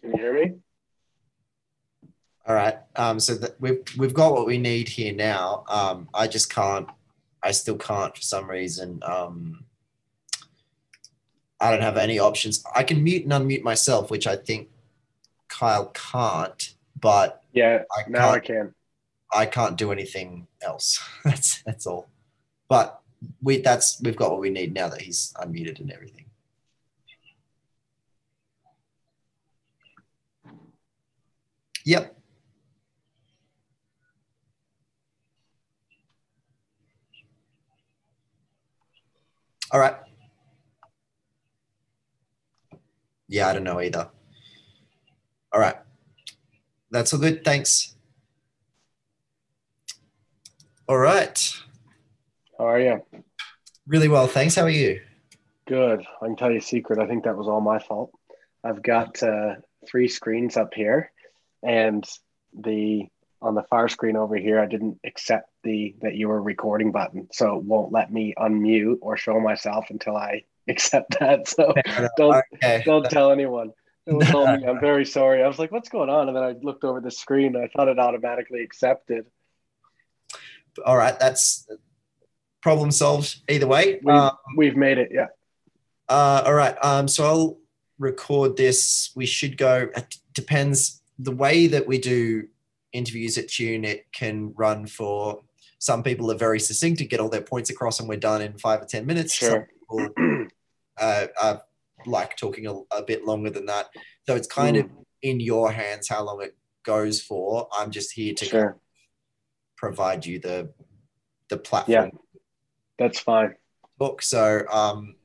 Can you hear me? All right. Um, so that we've we've got what we need here now. Um, I just can't. I still can't for some reason. Um, I don't have any options. I can mute and unmute myself, which I think Kyle can't. But Yeah, I now I can't. can. I can't do anything else. that's that's all. But we that's we've got what we need now that he's unmuted and everything. Yep. All right. Yeah, I don't know either. All right. That's all good. Thanks. All right. How are you? Really well. Thanks. How are you? Good. I can tell you a secret. I think that was all my fault. I've got uh, three screens up here, and the on the far screen over here, I didn't accept the that you were recording button, so it won't let me unmute or show myself until I accept that. So don't Okay. don't tell anyone. It was all me. I'm very sorry. I was like, "What's going on?" And then I looked over the screen. And I thought it automatically accepted. All right. That's problem solved either way. We've, Uh, we've made it. Yeah. uh, all right. Um, so I'll record this. We should go. It depends. The way that we do interviews at Tune, it can run for some people are very succinct to get all their points across and we're done in five or 10 minutes. Some Sure. people uh, are like talking a, a bit longer than that. So it's kind of in your hands how long it goes for. I'm just here to Sure. provide you the the platform Yeah, That's fine. book. So um,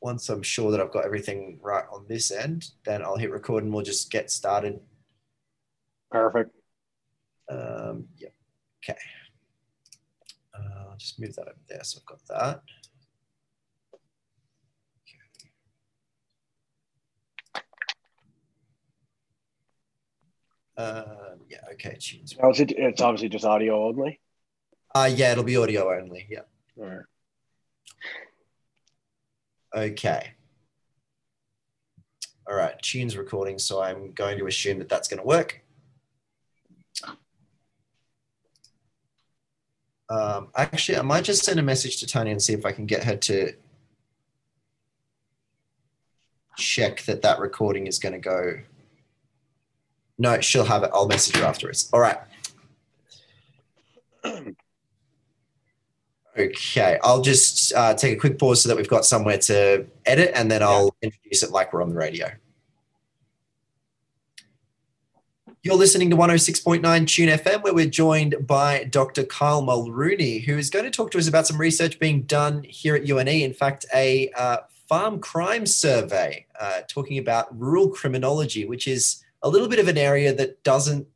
once I'm sure that I've got everything right on this end, then I'll hit record and we'll just get started. Perfect. Um, yep. Okay. Uh, I'll just move that over there. So I've got that. Um, yeah. Okay. Tunes. Is it's obviously just audio only. Uh, yeah, it'll be audio only. Yeah. All right. Okay. All right, tunes recording. So I'm going to assume that that's going to work. Um, actually, I might just send a message to Tony and see if I can get her to check that that recording is going to go. No, she'll have it. I'll message her afterwards. All right. Okay, I'll just uh, take a quick pause so that we've got somewhere to edit, and then I'll introduce it like we're on the radio. You're listening to 106.9 Tune FM, where we're joined by Dr. Kyle Mulrooney, who is going to talk to us about some research being done here at UNE. In fact, a uh, farm crime survey uh, talking about rural criminology, which is a little bit of an area that doesn't,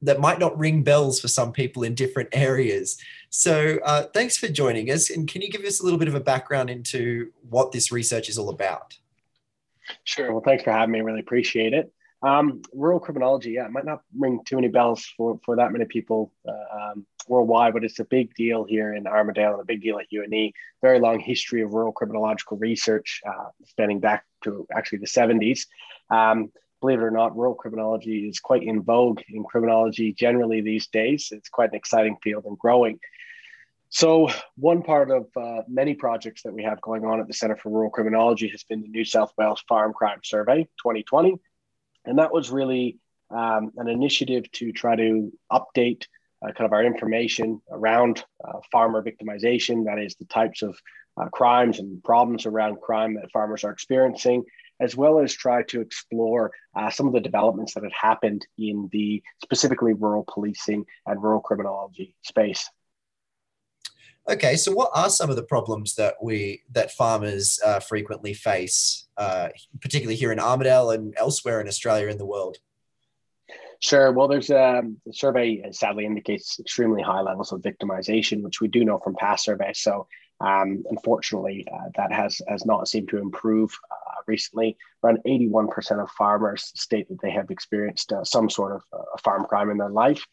that might not ring bells for some people in different areas. So, uh, thanks for joining us. And can you give us a little bit of a background into what this research is all about? Sure. Well, thanks for having me. Really appreciate it. Um, rural criminology, yeah, it might not ring too many bells for, for that many people uh, um, worldwide, but it's a big deal here in Armidale and a big deal at UNE. Very long history of rural criminological research, uh, spanning back to actually the 70s. Um, believe it or not, rural criminology is quite in vogue in criminology generally these days. It's quite an exciting field and growing. So, one part of uh, many projects that we have going on at the Center for Rural Criminology has been the New South Wales Farm Crime Survey 2020. And that was really um, an initiative to try to update uh, kind of our information around uh, farmer victimization, that is, the types of uh, crimes and problems around crime that farmers are experiencing, as well as try to explore uh, some of the developments that had happened in the specifically rural policing and rural criminology space. Okay, so what are some of the problems that we that farmers uh, frequently face, uh, particularly here in Armidale and elsewhere in Australia and the world? Sure. Well, there's a, the survey sadly indicates extremely high levels of victimization, which we do know from past surveys. So, um, unfortunately, uh, that has has not seemed to improve uh, recently. Around 81% of farmers state that they have experienced uh, some sort of uh, farm crime in their life.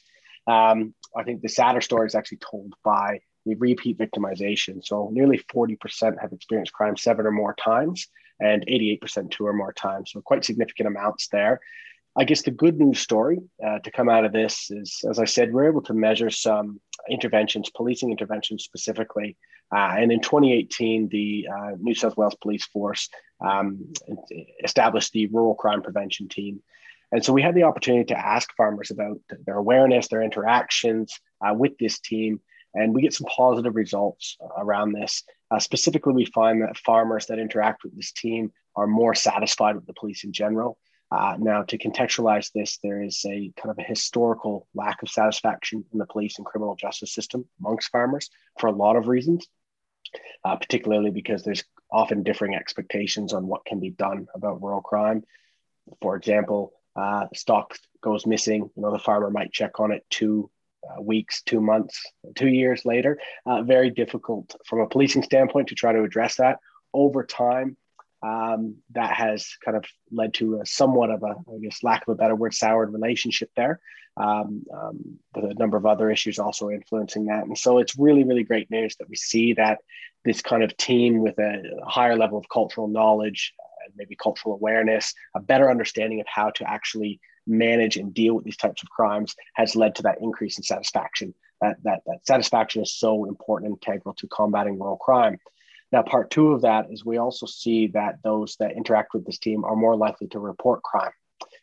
Um, I think the sadder story is actually told by the repeat victimization. So, nearly 40% have experienced crime seven or more times. and 88% two or more times. So quite significant amounts there. I guess the good news story uh, to come out of this is, as I said, we're able to measure some interventions, policing interventions specifically. Uh, and in 2018, the uh, New South Wales Police Force um, established the Rural Crime Prevention Team. And so we had the opportunity to ask farmers about their awareness, their interactions uh, with this team, and we get some positive results around this. Uh, specifically, we find that farmers that interact with this team are more satisfied with the police in general. Uh, now, to contextualize this, there is a kind of a historical lack of satisfaction in the police and criminal justice system amongst farmers for a lot of reasons, uh, particularly because there's often differing expectations on what can be done about rural crime. For example, uh, stock goes missing, you know, the farmer might check on it two uh, weeks, two months, two years later. Uh, very difficult from a policing standpoint to try to address that. Over time, um, that has kind of led to a somewhat of a, I guess, lack of a better word, soured relationship there. Um, um, a number of other issues also influencing that. And so it's really, really great news that we see that this kind of team with a higher level of cultural knowledge and maybe cultural awareness, a better understanding of how to actually manage and deal with these types of crimes has led to that increase in satisfaction. That, that, that satisfaction is so important and integral to combating rural crime. Now, part two of that is we also see that those that interact with this team are more likely to report crime.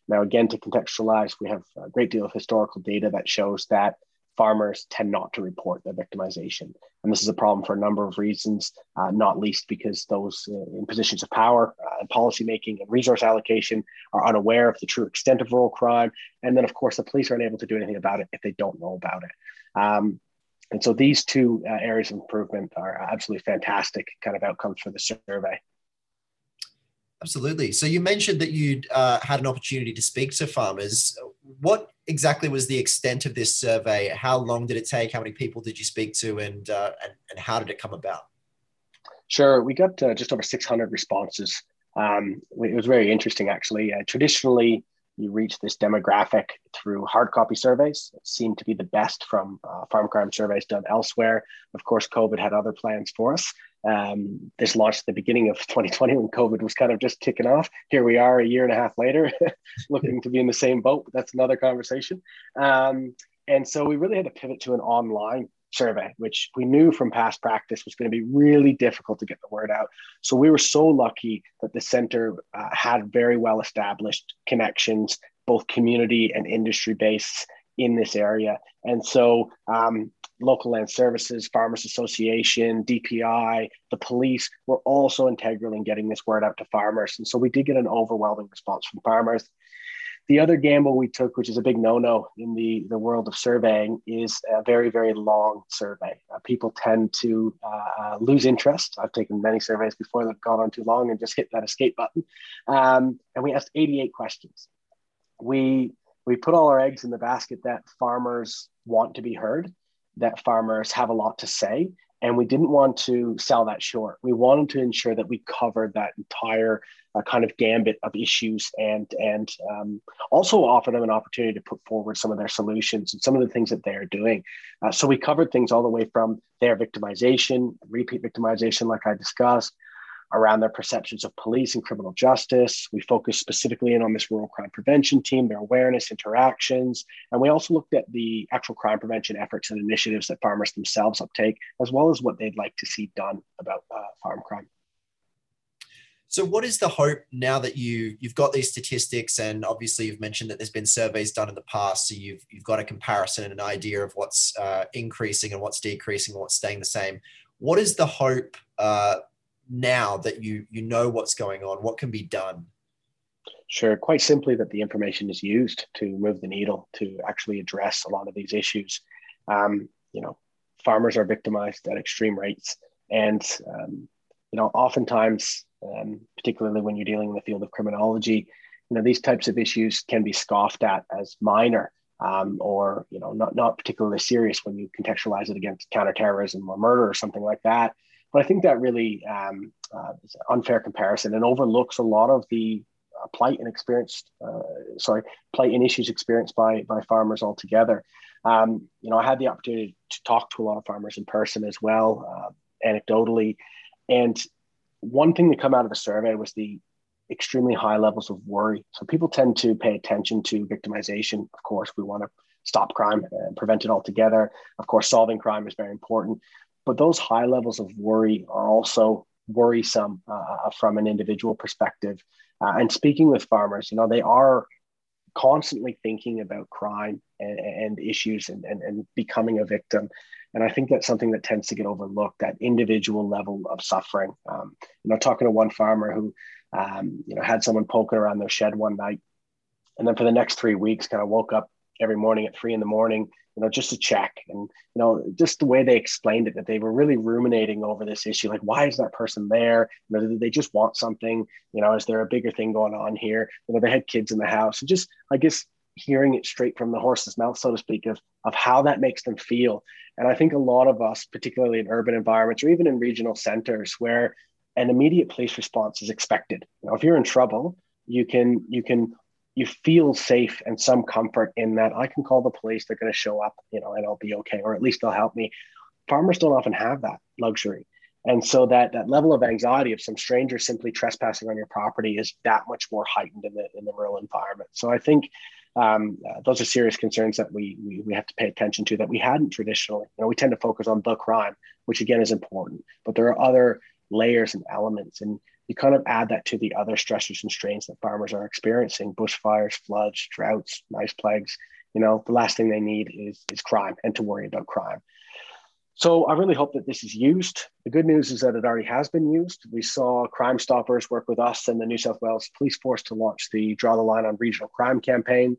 Now, again, to contextualize, we have a great deal of historical data that shows that farmers tend not to report their victimization. And this is a problem for a number of reasons, uh, not least because those uh, in positions of power uh, and policymaking and resource allocation are unaware of the true extent of rural crime. And then, of course, the police aren't able to do anything about it if they don't know about it. Um, and so these two uh, areas of improvement are absolutely fantastic kind of outcomes for the survey. Absolutely. So you mentioned that you'd uh, had an opportunity to speak to farmers. What exactly was the extent of this survey? How long did it take? How many people did you speak to, and uh, and, and how did it come about? Sure, we got uh, just over 600 responses. Um, it was very interesting, actually. Uh, traditionally, you reach this demographic through hard copy surveys. It seemed to be the best from uh, farm crime surveys done elsewhere. Of course, COVID had other plans for us. Um, this launched at the beginning of 2020 when COVID was kind of just kicking off. Here we are a year and a half later, looking to be in the same boat. That's another conversation. Um, and so we really had to pivot to an online survey, which we knew from past practice was going to be really difficult to get the word out. So we were so lucky that the center uh, had very well established connections, both community and industry based in this area. And so um, local land services, farmers association, DPI, the police were also integral in getting this word out to farmers. And so we did get an overwhelming response from farmers. The other gamble we took, which is a big no-no in the, the world of surveying, is a very, very long survey. Uh, people tend to uh, uh lose interest. I've taken many surveys before that have gone on too long and just hit that escape button. Um, and we asked 88 questions. We we put all our eggs in the basket that farmers want to be heard, that farmers have a lot to say, and we didn't want to sell that short. We wanted to ensure that we covered that entire uh, kind of gambit of issues and and um, also offer them an opportunity to put forward some of their solutions and some of the things that they are doing. Uh, so we covered things all the way from their victimization, repeat victimization, like I discussed, around their perceptions of police and criminal justice. We focused specifically in on this rural crime prevention team, their awareness, interactions, and we also looked at the actual crime prevention efforts and initiatives that farmers themselves uptake, as well as what they'd like to see done about uh, farm crime. So, what is the hope now that you you've got these statistics, and obviously you've mentioned that there's been surveys done in the past, so you've you've got a comparison and an idea of what's uh, increasing and what's decreasing and what's staying the same. What is the hope uh, now that you you know what's going on? What can be done? Sure, quite simply that the information is used to move the needle to actually address a lot of these issues. Um, you know, farmers are victimized at extreme rates, and um, you know, oftentimes, um, particularly when you're dealing in the field of criminology, you know, these types of issues can be scoffed at as minor. Um, or you know not not particularly serious when you contextualize it against counterterrorism or murder or something like that. But I think that really um, uh, unfair comparison and overlooks a lot of the uh, plight and experienced, uh, sorry, plight and issues experienced by by farmers altogether. Um, you know, I had the opportunity to talk to a lot of farmers in person as well, uh, anecdotally, and one thing that come out of the survey was the extremely high levels of worry. So people tend to pay attention to victimization. Of course, we want to stop crime and prevent it altogether. Of course, solving crime is very important, but those high levels of worry are also worrisome uh, from an individual perspective. Uh, and speaking with farmers, you know, they are constantly thinking about crime and, and issues and, and, and becoming a victim. And I think that's something that tends to get overlooked, that individual level of suffering. Um, you know, talking to one farmer who, um, you know, had someone poking around their shed one night, and then for the next three weeks, kind of woke up every morning at three in the morning, you know, just to check. And, you know, just the way they explained it, that they were really ruminating over this issue. Like, why is that person there? You know, did they just want something? You know, is there a bigger thing going on here? You know, they had kids in the house. And just, I guess, hearing it straight from the horse's mouth, so to speak, of, of how that makes them feel. And I think a lot of us, particularly in urban environments or even in regional centers where an immediate police response is expected. You know, if you're in trouble, you can you can you feel safe and some comfort in that I can call the police, they're going to show up, you know, and I'll be okay, or at least they'll help me. Farmers don't often have that luxury. And so that that level of anxiety of some stranger simply trespassing on your property is that much more heightened in the in the rural environment. So I think um, uh, those are serious concerns that we, we we have to pay attention to that we hadn't traditionally. You know, we tend to focus on the crime, which again is important, but there are other layers and elements. And you kind of add that to the other stressors and strains that farmers are experiencing bushfires, floods, droughts, nice plagues. You know, the last thing they need is, is crime and to worry about crime. So I really hope that this is used. The good news is that it already has been used. We saw Crime Stoppers work with us and the New South Wales Police Force to launch the Draw the Line on Regional Crime campaign.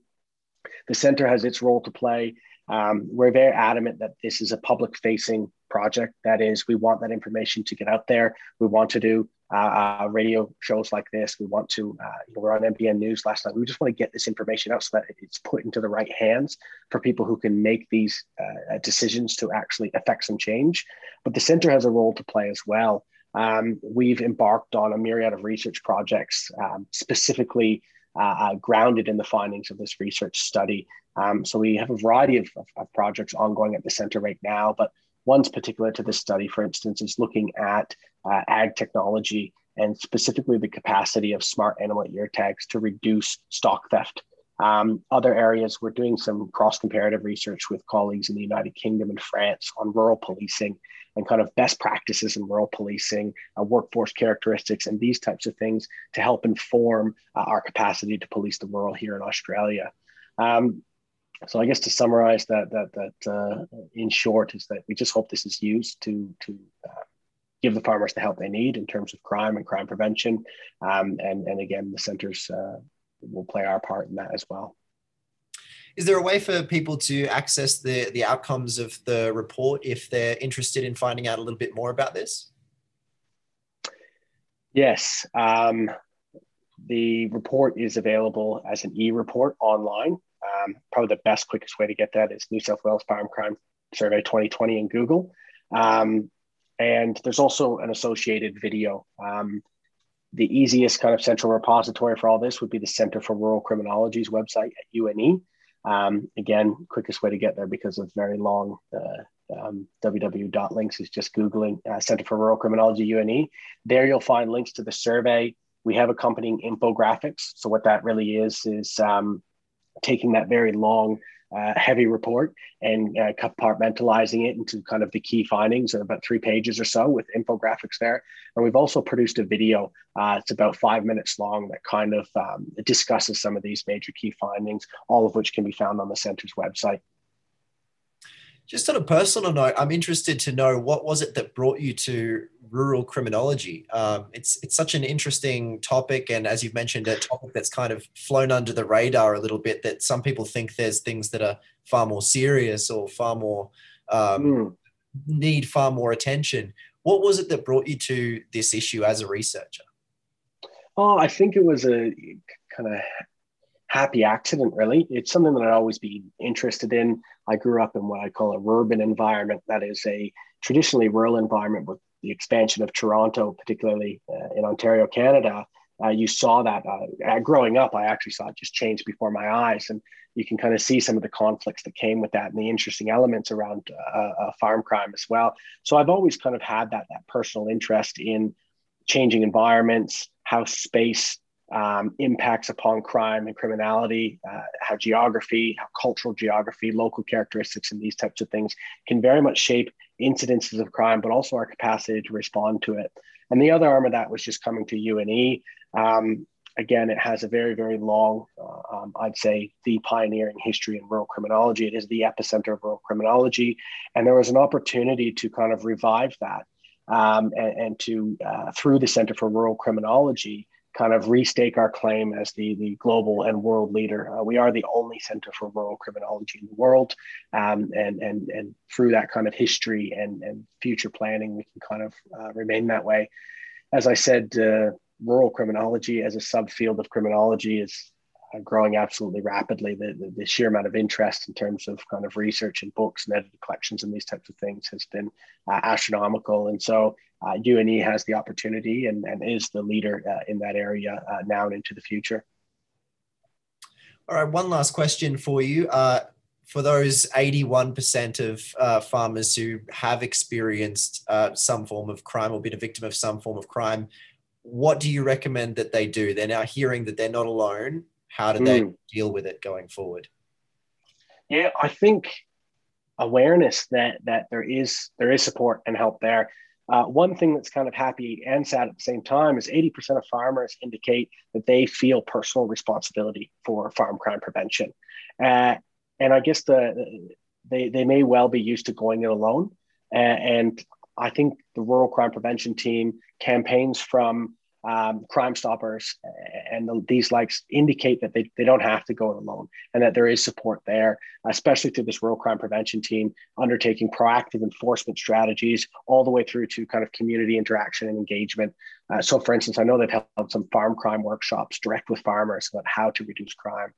The centre has its role to play. Um, we're very adamant that this is a public facing project. That is, we want that information to get out there. We want to do uh, uh, radio shows like this. We want to, uh, we're on NBN News last night. We just want to get this information out so that it's put into the right hands for people who can make these uh, uh, decisions to actually affect some change. But the center has a role to play as well. Um, we've embarked on a myriad of research projects um, specifically uh, grounded in the findings of this research study. Um, so we have a variety of, of, of projects ongoing at the center right now, but One's particular to this study, for instance, is looking at uh, ag technology and specifically the capacity of smart animal ear tags to reduce stock theft. Um, other areas, we're doing some cross comparative research with colleagues in the United Kingdom and France on rural policing and kind of best practices in rural policing, uh, workforce characteristics, and these types of things to help inform uh, our capacity to police the rural here in Australia. Um, so I guess to summarize that that that uh, in short is that we just hope this is used to to uh, give the farmers the help they need in terms of crime and crime prevention, um, and and again the centres uh, will play our part in that as well. Is there a way for people to access the the outcomes of the report if they're interested in finding out a little bit more about this? Yes. Um, the report is available as an e-report online. Um, probably the best, quickest way to get that is New South Wales Farm Crime Survey 2020 in Google. Um, and there's also an associated video. Um, the easiest kind of central repository for all this would be the Center for Rural Criminology's website at UNE. Um, again, quickest way to get there because of very long uh, um, www.links is just Googling uh, Center for Rural Criminology UNE. There you'll find links to the survey. We have accompanying infographics. So what that really is is um, taking that very long, uh, heavy report and uh, compartmentalizing it into kind of the key findings, of about three pages or so with infographics there. And we've also produced a video. Uh, it's about five minutes long that kind of um, discusses some of these major key findings, all of which can be found on the center's website. Just on a personal note, I'm interested to know what was it that brought you to rural criminology? Um, it's it's such an interesting topic, and as you've mentioned, a topic that's kind of flown under the radar a little bit. That some people think there's things that are far more serious or far more um, mm. need far more attention. What was it that brought you to this issue as a researcher? Oh, I think it was a kind of happy accident, really. It's something that I'd always be interested in. I grew up in what I call a urban environment, that is a traditionally rural environment with the expansion of Toronto, particularly uh, in Ontario, Canada. Uh, you saw that uh, growing up. I actually saw it just change before my eyes, and you can kind of see some of the conflicts that came with that and the interesting elements around uh, uh, farm crime as well. So I've always kind of had that that personal interest in changing environments, how space um, impacts upon crime and criminality, uh, how geography, how cultural geography, local characteristics, and these types of things can very much shape incidences of crime, but also our capacity to respond to it. And the other arm of that was just coming to UNE. Um, again, it has a very, very long, uh, um, I'd say, the pioneering history in rural criminology. It is the epicenter of rural criminology. And there was an opportunity to kind of revive that um, and, and, to, uh, through the Center for Rural Criminology, kind of restake our claim as the, the global and world leader. Uh, we are the only center for rural criminology in the world. Um, and, and, and through that kind of history and, and future planning, we can kind of uh, remain that way. As I said, uh, rural criminology as a subfield of criminology is uh, growing absolutely rapidly. The, the, the, sheer amount of interest in terms of kind of research and books and edited collections and these types of things has been uh, astronomical. And so uh, UNE has the opportunity and, and is the leader uh, in that area uh, now and into the future. All right, one last question for you. Uh, for those 81% of farmers who have experienced some form of crime or been a victim of some form of crime, what do you recommend that they do? They're now hearing that they're not alone. How do they mm. deal with it going forward? Yeah, I think awareness that that there is there is support and help there. Uh, one thing that's kind of happy and sad at the same time is 80% of farmers indicate that they feel personal responsibility for farm crime prevention. Uh, and I guess the they, they may well be used to going it alone. Uh, and I think the rural crime prevention team campaigns from um, Crime Stoppers and the, these likes indicate that they, they don't have to go it alone and that there is support there, especially through this rural crime prevention team undertaking proactive enforcement strategies all the way through to kind of community interaction and engagement. Uh, so, for instance, I know they've held some farm crime workshops direct with farmers about how to reduce crime.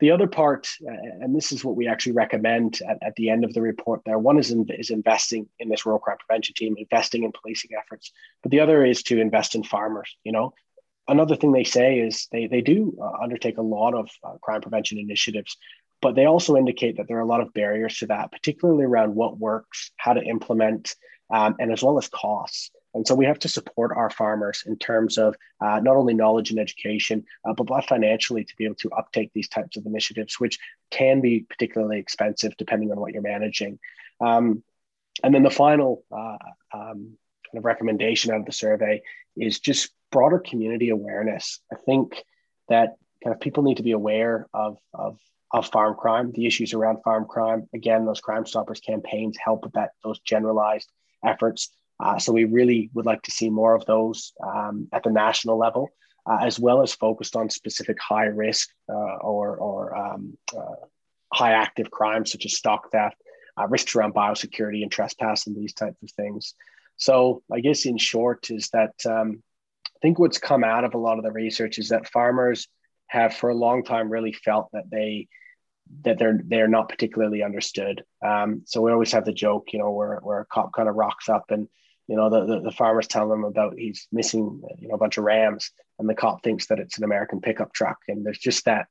The other part, uh, and this is what we actually recommend at, at the end of the report there, one is, in, is investing in this rural crime prevention team, investing in policing efforts. But the other is to invest in farmers. You know, another thing they say is they, they do uh, undertake a lot of uh, crime prevention initiatives, but they also indicate that there are a lot of barriers to that, particularly around what works, how to implement, um, and as well as costs. And so we have to support our farmers in terms of uh, not only knowledge and education, uh, but, financially to be able to uptake these types of initiatives, which can be particularly expensive depending on what you're managing. Um, and then the final uh, um, kind of recommendation out of the survey is just broader community awareness. I think that kind of people need to be aware of, of of farm crime, the issues around farm crime. Again, those Crime Stoppers campaigns help with that, those generalized efforts. Uh, so we really would like to see more of those um, at the national level, uh, as well as focused on specific high risk uh, or, or um, uh, high active crimes such as stock theft, uh, risks around biosecurity and trespass and these types of things. So I guess in short is that um, I think what's come out of a lot of the research is that farmers have for a long time really felt that they that they're they're not particularly understood. Um, so we always have the joke, you know, where where a cop kind of rocks up and you know the, the, the farmers tell them about he's missing you know a bunch of rams and the cop thinks that it's an american pickup truck. And there's just that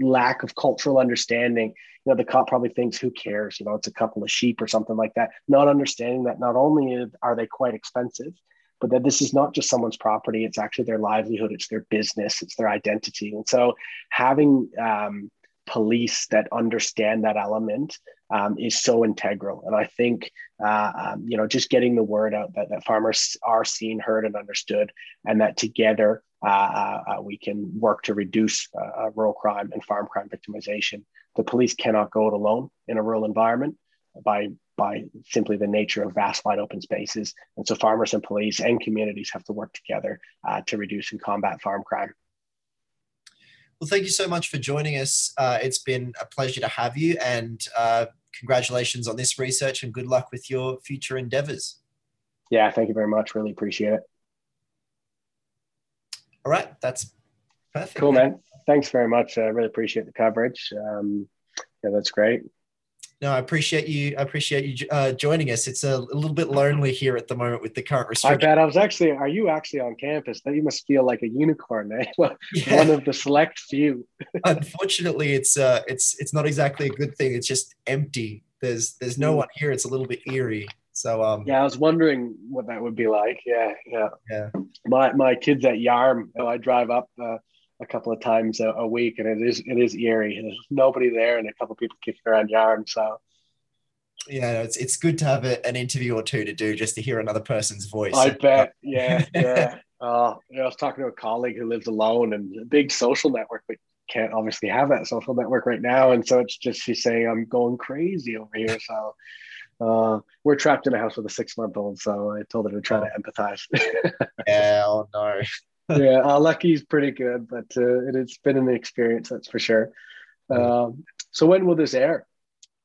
lack of cultural understanding. You know the cop probably thinks who cares? You know it's a couple of sheep or something like that. Not understanding that not only are they quite expensive but that this is not just someone's property. It's actually their livelihood. It's their business. It's their identity. And so having um, police that understand that element um, is so integral. And I think, uh, um, you know, just getting the word out that, that farmers are seen, heard, and understood, and that together uh, uh, uh we can work to reduce uh, uh, rural crime and farm crime victimization. The police cannot go it alone in a rural environment by by simply the nature of vast wide open spaces. And so farmers and police and communities have to work together to reduce and combat farm crime. Well, thank you so much for joining us. Uh, it's been a pleasure to have you, and uh, congratulations on this research, and good luck with your future endeavors. Yeah, thank you very much. Really appreciate it. All right, that's perfect. Cool, man. Thanks very much. I really appreciate the coverage. Um, yeah, that's great. No, I appreciate you. I appreciate you uh, joining us. It's a, a, little bit lonely here at the moment with the current restrictions. I bet I was actually. Are you actually on campus? That you must feel like a unicorn, eh? yeah. One of the select few. Unfortunately, it's uh, it's it's not exactly a good thing. It's just empty. There's there's no hmm. one here. It's a little bit eerie. So um, yeah, I was wondering what that would be like. Yeah, yeah, yeah. My my kids at Yarm, so I drive up uh, a couple of times a, a, week, and it is it is eerie. There's nobody there, and a couple of people kicking around Yarm. So yeah, it's it's good to have a, an interview or two to do just to hear another person's voice. I bet. Yeah, yeah. Uh, you know, I was talking to a colleague who lives alone and a big social network, but can't obviously have that social network right now. And so it's just she's saying I'm going crazy over here. So uh, we're trapped in a house with a six month old. So I told her to try to empathize. yeah, oh no. yeah, uh, Lucky's pretty good, but uh, it, has been an experience, that's for sure. Um, so when will this air?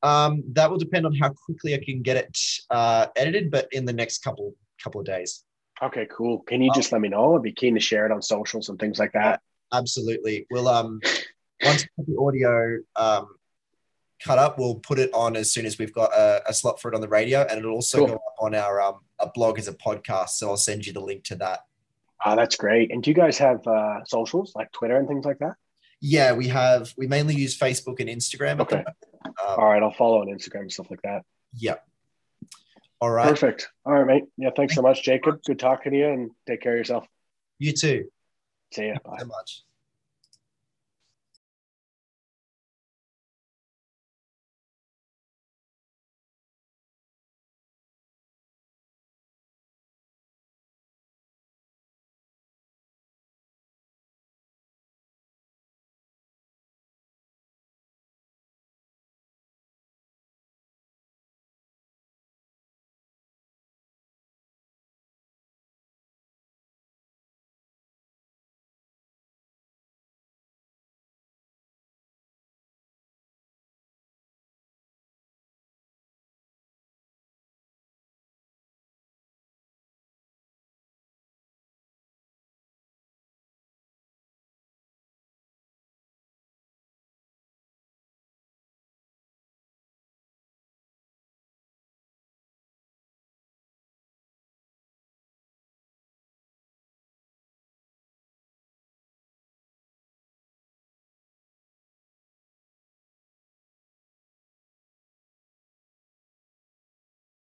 Um, that will depend on how quickly I can get it uh, edited, but in the next couple couple of days. Okay, cool. Can you just let me know? I'd be keen to share it on socials and things like that. Absolutely. We'll um once the audio um cut up, we'll put it on as soon as we've got a, a slot for it on the radio, and it'll also cool. go up on our um a blog as a podcast. So I'll send you the link to that. Oh, that's great. And do you guys have uh, socials like Twitter and things like that? Yeah, we have. We mainly use Facebook and Instagram. Okay. Um, All right, I'll follow on Instagram and stuff like that. Yep. All right. Perfect. All right, mate. Yeah, thanks so much, Jacob. Good talking to you, and take care of yourself. You too. See ya. Bye. so much.